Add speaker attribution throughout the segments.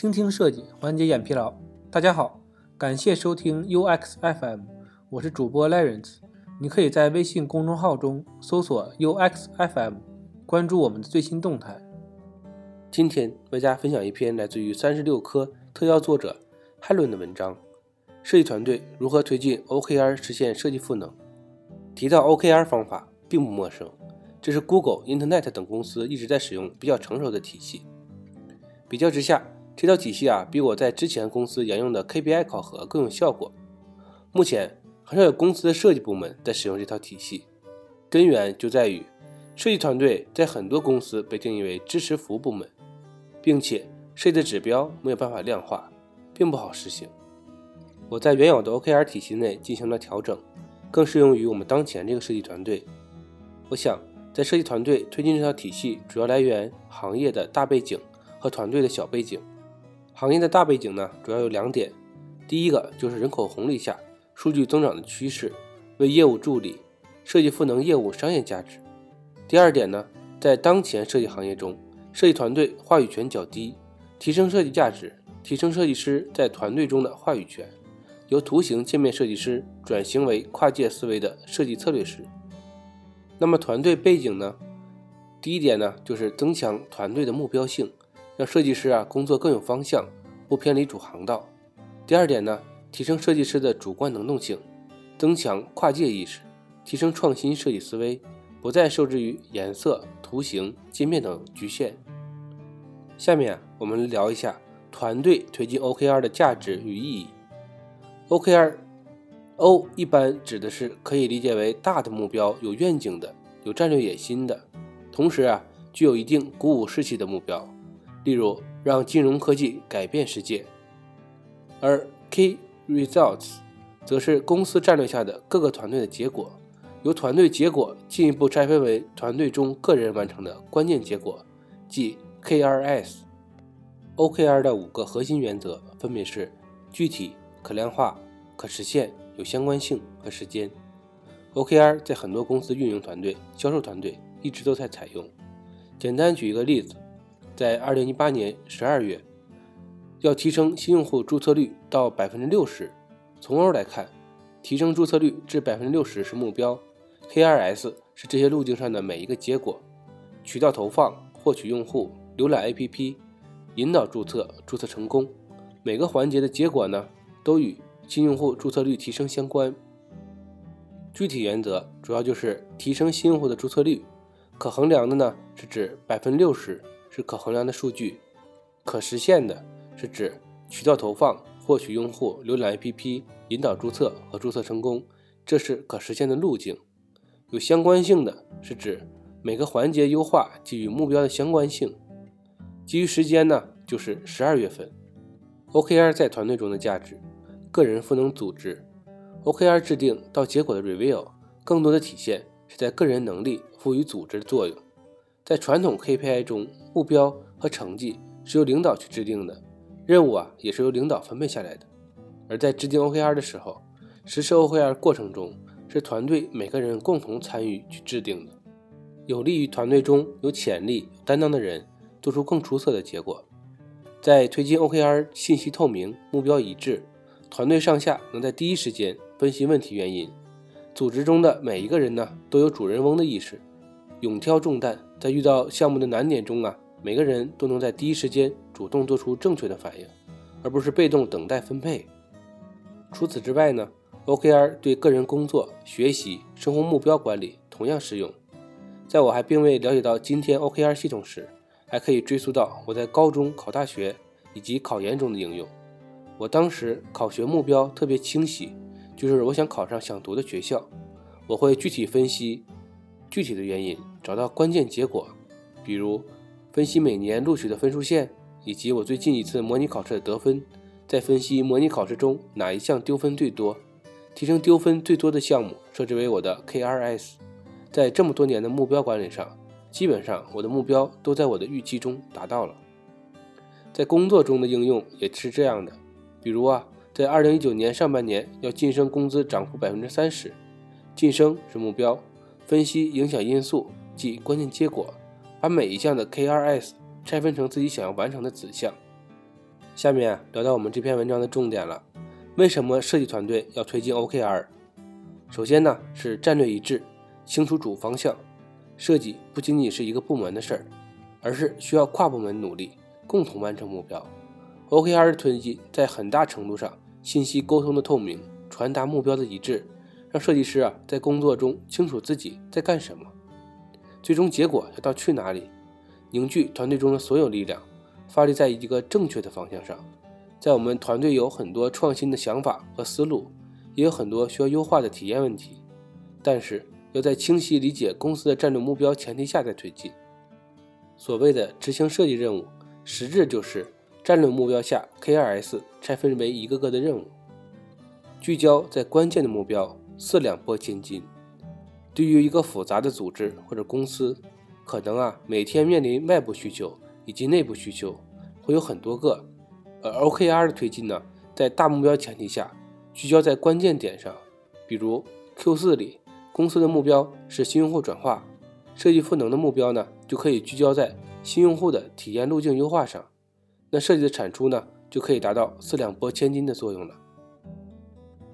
Speaker 1: 倾听设计，缓解眼疲劳。大家好，感谢收听 UX FM，我是主播 Lawrence。你可以在微信公众号中搜索 UX FM，关注我们的最新动态。今天为大家分享一篇来自于三十六氪特邀作者 Helen 的文章：设计团队如何推进 OKR 实现设计赋能。提到 OKR 方法并不陌生，这是 Google、Internet 等公司一直在使用比较成熟的体系。比较之下，这套体系啊，比我在之前公司沿用的 KPI 考核更有效果。目前很少有公司的设计部门在使用这套体系，根源就在于设计团队在很多公司被定义为支持服务部门，并且设计的指标没有办法量化，并不好实行。我在原有的 OKR 体系内进行了调整，更适用于我们当前这个设计团队。我想在设计团队推进这套体系，主要来源行业的大背景和团队的小背景。行业的大背景呢，主要有两点。第一个就是人口红利下数据增长的趋势，为业务助力，设计赋能业务商业价值。第二点呢，在当前设计行业中，设计团队话语权较低，提升设计价值，提升设计师在团队中的话语权，由图形界面设计师转型为跨界思维的设计策略师。那么团队背景呢？第一点呢，就是增强团队的目标性。让设计师啊工作更有方向，不偏离主航道。第二点呢，提升设计师的主观能动性，增强跨界意识，提升创新设计思维，不再受制于颜色、图形、界面等局限。下面我们聊一下团队推进 OKR 的价值与意义。OKR，O 一般指的是可以理解为大的目标、有愿景的、有战略野心的，同时啊具有一定鼓舞士气的目标。例如，让金融科技改变世界，而 Key Results 则是公司战略下的各个团队的结果，由团队结果进一步拆分为团队中个人完成的关键结果，即 KRS。OKR 的五个核心原则分别是具体、可量化、可实现、有相关性和时间。OKR 在很多公司运营团队、销售团队一直都在采用。简单举一个例子。在二零一八年十二月，要提升新用户注册率到百分之六十。从 O 来看，提升注册率至百分之六十是目标，KRS 是这些路径上的每一个结果：渠道投放、获取用户、浏览 APP、引导注册、注册成功。每个环节的结果呢，都与新用户注册率提升相关。具体原则主要就是提升新用户的注册率，可衡量的呢是指百分之六十。是可衡量的数据，可实现的是指渠道投放、获取用户、浏览 APP、引导注册和注册成功，这是可实现的路径。有相关性的是指每个环节优化基于目标的相关性。基于时间呢，就是十二月份。OKR 在团队中的价值，个人赋能组织。OKR 制定到结果的 review，更多的体现是在个人能力赋予组织的作用。在传统 KPI 中，目标和成绩是由领导去制定的，任务啊也是由领导分配下来的。而在制定 OKR 的时候，实施 OKR 过程中是团队每个人共同参与去制定的，有利于团队中有潜力、有担当的人做出更出色的结果。在推进 OKR，信息透明、目标一致，团队上下能在第一时间分析问题原因，组织中的每一个人呢都有主人翁的意识。勇挑重担，在遇到项目的难点中啊，每个人都能在第一时间主动做出正确的反应，而不是被动等待分配。除此之外呢，OKR 对个人工作、学习、生活目标管理同样适用。在我还并未了解到今天 OKR 系统时，还可以追溯到我在高中考大学以及考研中的应用。我当时考学目标特别清晰，就是我想考上想读的学校。我会具体分析具体的原因。找到关键结果，比如分析每年录取的分数线，以及我最近一次模拟考试的得分，再分析模拟考试中哪一项丢分最多，提升丢分最多的项目设置为我的 KRS。在这么多年的目标管理上，基本上我的目标都在我的预期中达到了。在工作中的应用也是这样的，比如啊，在2019年上半年要晋升工资涨幅百分之三十，晋升是目标，分析影响因素。即关键结果，把每一项的 KRS 拆分成自己想要完成的子项。下面，聊到我们这篇文章的重点了。为什么设计团队要推进 OKR？首先呢，是战略一致，清楚主方向。设计不仅仅是一个部门的事儿，而是需要跨部门努力，共同完成目标。OKR 的推进在很大程度上，信息沟通的透明，传达目标的一致，让设计师啊在工作中清楚自己在干什么，最终结果要到去哪里，凝聚团队中的所有力量，发力在一个正确的方向上。在我们团队有很多创新的想法和思路。也有很多需要优化的体验问题，但是要在清晰理解公司的战略目标前提下再推进。所谓的执行设计任务，实质就是战略目标下 KRS 拆分为一个个的任务，聚焦在关键的目标，四两拨千斤。对于一个复杂的组织或者公司，可能啊每天面临外部需求以及内部需求会有很多个，而 OKR 的推进呢，在大目标前提下。聚焦在关键点上，比如 Q4 里公司的目标是新用户转化，设计赋能的目标呢就可以聚焦在新用户的体验路径优化上，那设计的产出呢就可以达到四两拨千斤的作用了。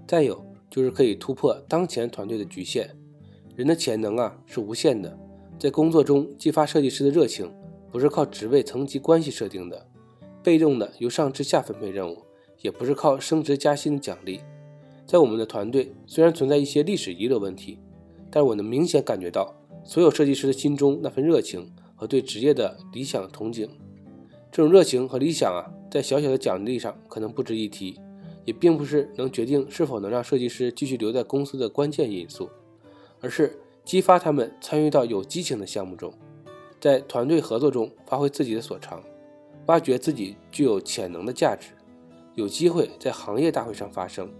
Speaker 1: 再有就是可以突破当前团队的局限，人的潜能啊是无限的，在工作中激发设计师的热情，不是靠职位层级关系设定的，被动的由上至下分配任务。也不是靠升职加薪的奖励，在我们的团队虽然存在一些历史遗留问题，但我能明显感觉到所有设计师的心中那份热情和对职业的理想憧憬。这种热情和理想啊，在小小的奖励上可能不值一提，也并不是能决定是否能让设计师继续留在公司的关键因素，而是激发他们参与到有激情的项目中，在团队合作中发挥自己的所长，挖掘自己具有潜能的价值。有机会在行业大会上发声，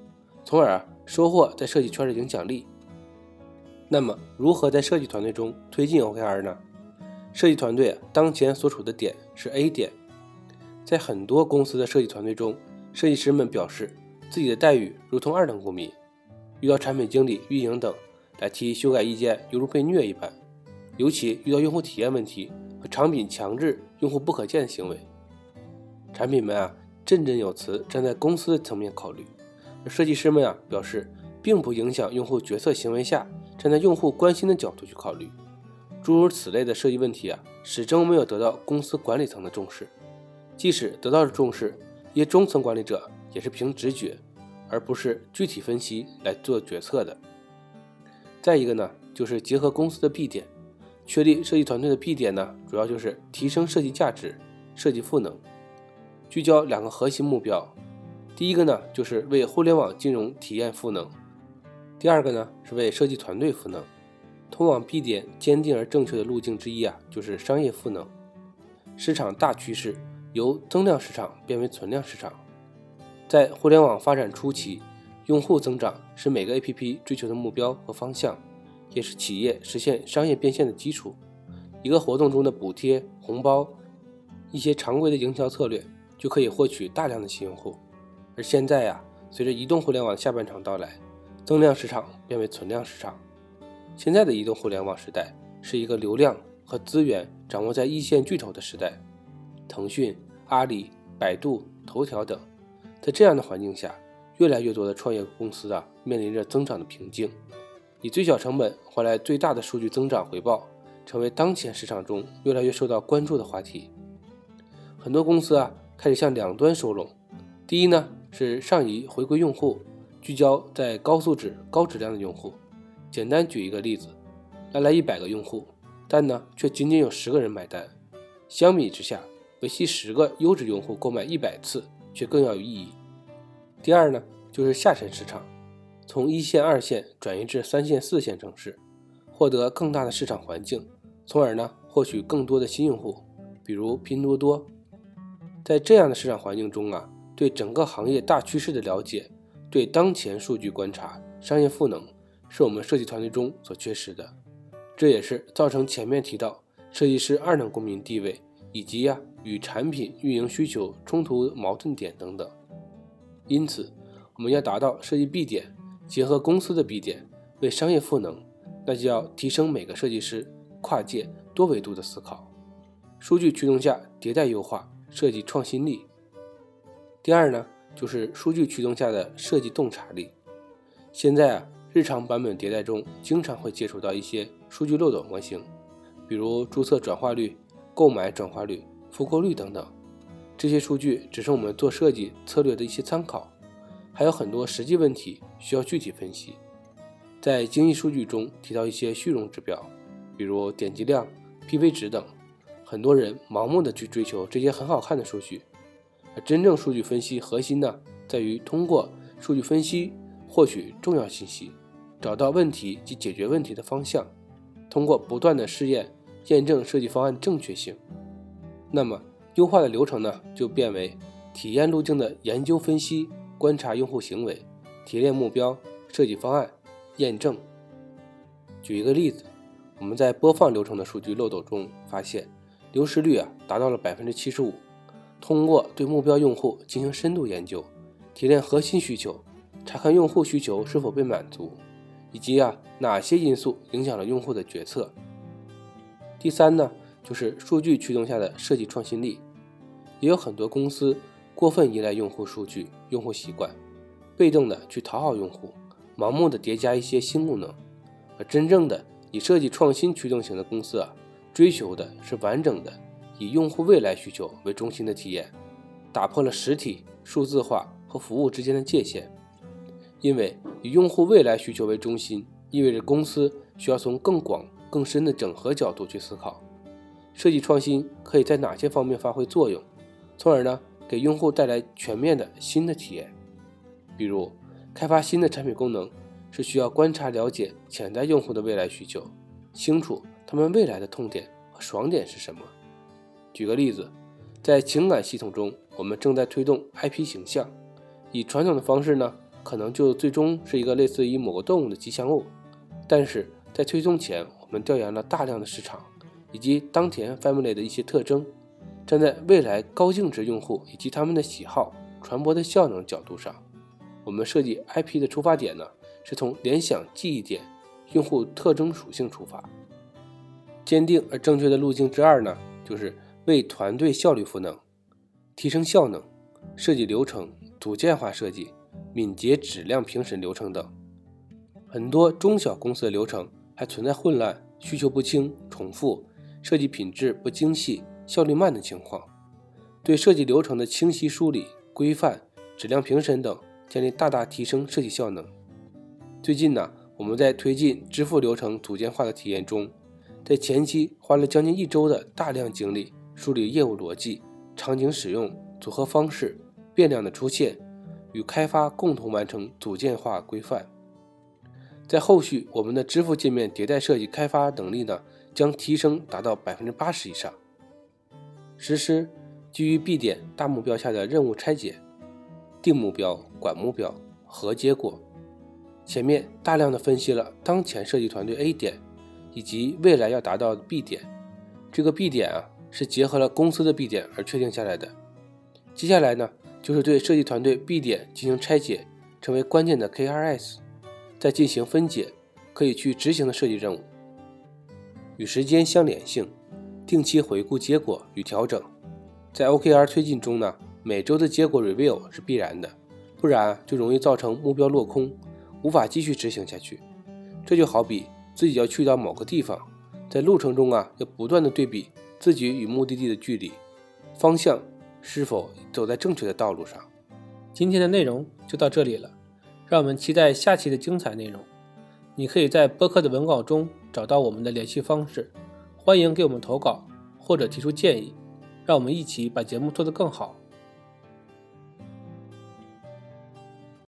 Speaker 1: 从而收获在设计圈的影响力。那么，如何在设计团队中推进 OKR 呢？设计团队当前所处的点是 A 点，在很多公司的设计团队中，设计师们表示自己的待遇如同二等公民，遇到产品经理、运营等来提修改意见，犹如被虐一般。尤其遇到用户体验问题和产品强制用户不可见的行为，产品们啊。振振有词，站在公司的层面考虑，而设计师们啊表示，并不影响用户决策行为下，站在用户关心的角度去考虑。诸如此类的设计问题啊，始终没有得到公司管理层的重视。即使得到了重视，一些中层管理者也是凭直觉，而不是具体分析来做决策的。再一个呢，就是结合公司的 B 点，确立设计团队的 B 点呢，主要就是提升设计价值、设计赋能。聚焦两个核心目标，第一个呢就是为互联网金融体验赋能，第二个呢是为设计团队赋能。通往 B 点坚定而正确的路径之一啊，就是商业赋能。市场大趋势由增量市场变为存量市场。在互联网发展初期，用户增长是每个 APP 追求的目标和方向，也是企业实现商业变现的基础。一个活动中的补贴、红包，一些常规的营销策略。就可以获取大量的新用户，而现在呀，随着移动互联网下半场到来，增量市场变为存量市场。现在的移动互联网时代是一个流量和资源掌握在一线巨头的时代，腾讯、阿里、百度、头条等，在这样的环境下，越来越多的创业公司啊面临着增长的瓶颈，以最小成本换来最大的数据增长回报，成为当前市场中越来越受到关注的话题。很多公司啊。开始向两端收拢。第一呢，是上移回归用户，聚焦在高素质、高质量的用户。简单举一个例子，来来一百个用户，但呢却仅仅有十个人买单。相比之下，维系十个优质用户购买一百次却更要有意义。第二呢，就是下沉市场，从一线、二线转移至三线、四线城市，获得更大的市场环境，从而呢获取更多的新用户，比如拼多多。在这样的市场环境中啊，对整个行业大趋势的了解，对当前数据观察、商业赋能，是我们设计团队中所缺失的。这也是造成前面提到设计师二等公民地位以及呀与产品运营需求冲突矛盾点等等。因此，我们要达到设计 B 点结合公司的 B 点为商业赋能，那就要提升每个设计师跨界多维度的思考，数据驱动下迭代优化。设计创新力。第二呢，就是数据驱动下的设计洞察力。现在啊，日常版本迭代中经常会接触到一些数据漏斗模型，比如注册转化率、购买转化率、复购率等等。这些数据只是我们做设计策略的一些参考，还有很多实际问题需要具体分析。在经济数据中提到一些虚荣指标，比如点击量、PV 值等。很多人盲目的去追求这些很好看的数据，而真正数据分析核心呢，在于通过数据分析获取重要信息，找到问题及解决问题的方向，通过不断的试验验证设计方案正确性。那么优化的流程呢，就变为体验路径的研究分析、观察用户行为、提炼目标、设计方案、验证。举一个例子，我们在播放流程的数据漏斗中发现。流失率啊达到了百分之七十五。通过对目标用户进行深度研究，提炼核心需求，查看用户需求是否被满足，以及啊哪些因素影响了用户的决策。第三呢，就是数据驱动下的设计创新力。也有很多公司过分依赖用户数据、用户习惯，被动的去讨好用户，盲目的叠加一些新功能。而真正的以设计创新驱动型的公司啊。追求的是完整的以用户未来需求为中心的体验，打破了实体、数字化和服务之间的界限。因为以用户未来需求为中心，意味着公司需要从更广、更深的整合角度去思考，设计创新可以在哪些方面发挥作用，从而呢给用户带来全面的新的体验。比如，开发新的产品功能是需要观察了解潜在用户的未来需求，清楚。他们未来的痛点和爽点是什么？举个例子，在情感系统中，我们正在推动 IP 形象。以传统的方式呢，可能就最终是一个类似于某个动物的吉祥物。但是在推送前，我们调研了大量的市场以及当前 family 的一些特征，站在未来高净值用户以及他们的喜好、传播的效能角度上，我们设计 IP 的出发点呢，是从联想记忆点、用户特征属性出发。坚定而正确的路径之二呢，就是为团队效率赋能，提升效能，设计流程组件化设计，敏捷质量评审流程等。很多中小公司的流程还存在混乱、需求不清、重复、设计品质不精细、效率慢的情况。对设计流程的清晰梳理、规范、质量评审等，将会大大提升设计效能。最近呢，我们在推进支付流程组件化的体验中。在前期花了将近一周的大量精力梳理业务逻辑、场景使用、组合方式、变量的出现，与开发共同完成组件化规范。在后续，我们的支付界面迭代设计开发能力呢，将提升达到百分之八十以上。实施基于 B 点大目标下的任务拆解，定目标、管目标、和结果。前面大量的分析了当前设计团队 A 点。以及未来要达到的 B 点，这个 B 点啊是结合了公司的 B 点而确定下来的。接下来呢，就是对设计团队 B 点进行拆解，成为关键的 KRS，再进行分解，可以去执行的设计任务。与时间相连性，定期回顾结果与调整。在 OKR 推进中呢，每周的结果 review 是必然的，不然就容易造成目标落空，无法继续执行下去。这就好比。自己要去到某个地方，在路程中啊，要不断的对比自己与目的地的距离，方向是否走在正确的道路上。
Speaker 2: 今天的内容就到这里了，让我们期待下期的精彩内容。你可以在播客的文稿中找到我们的联系方式，欢迎给我们投稿或者提出建议，让我们一起把节目做得更好。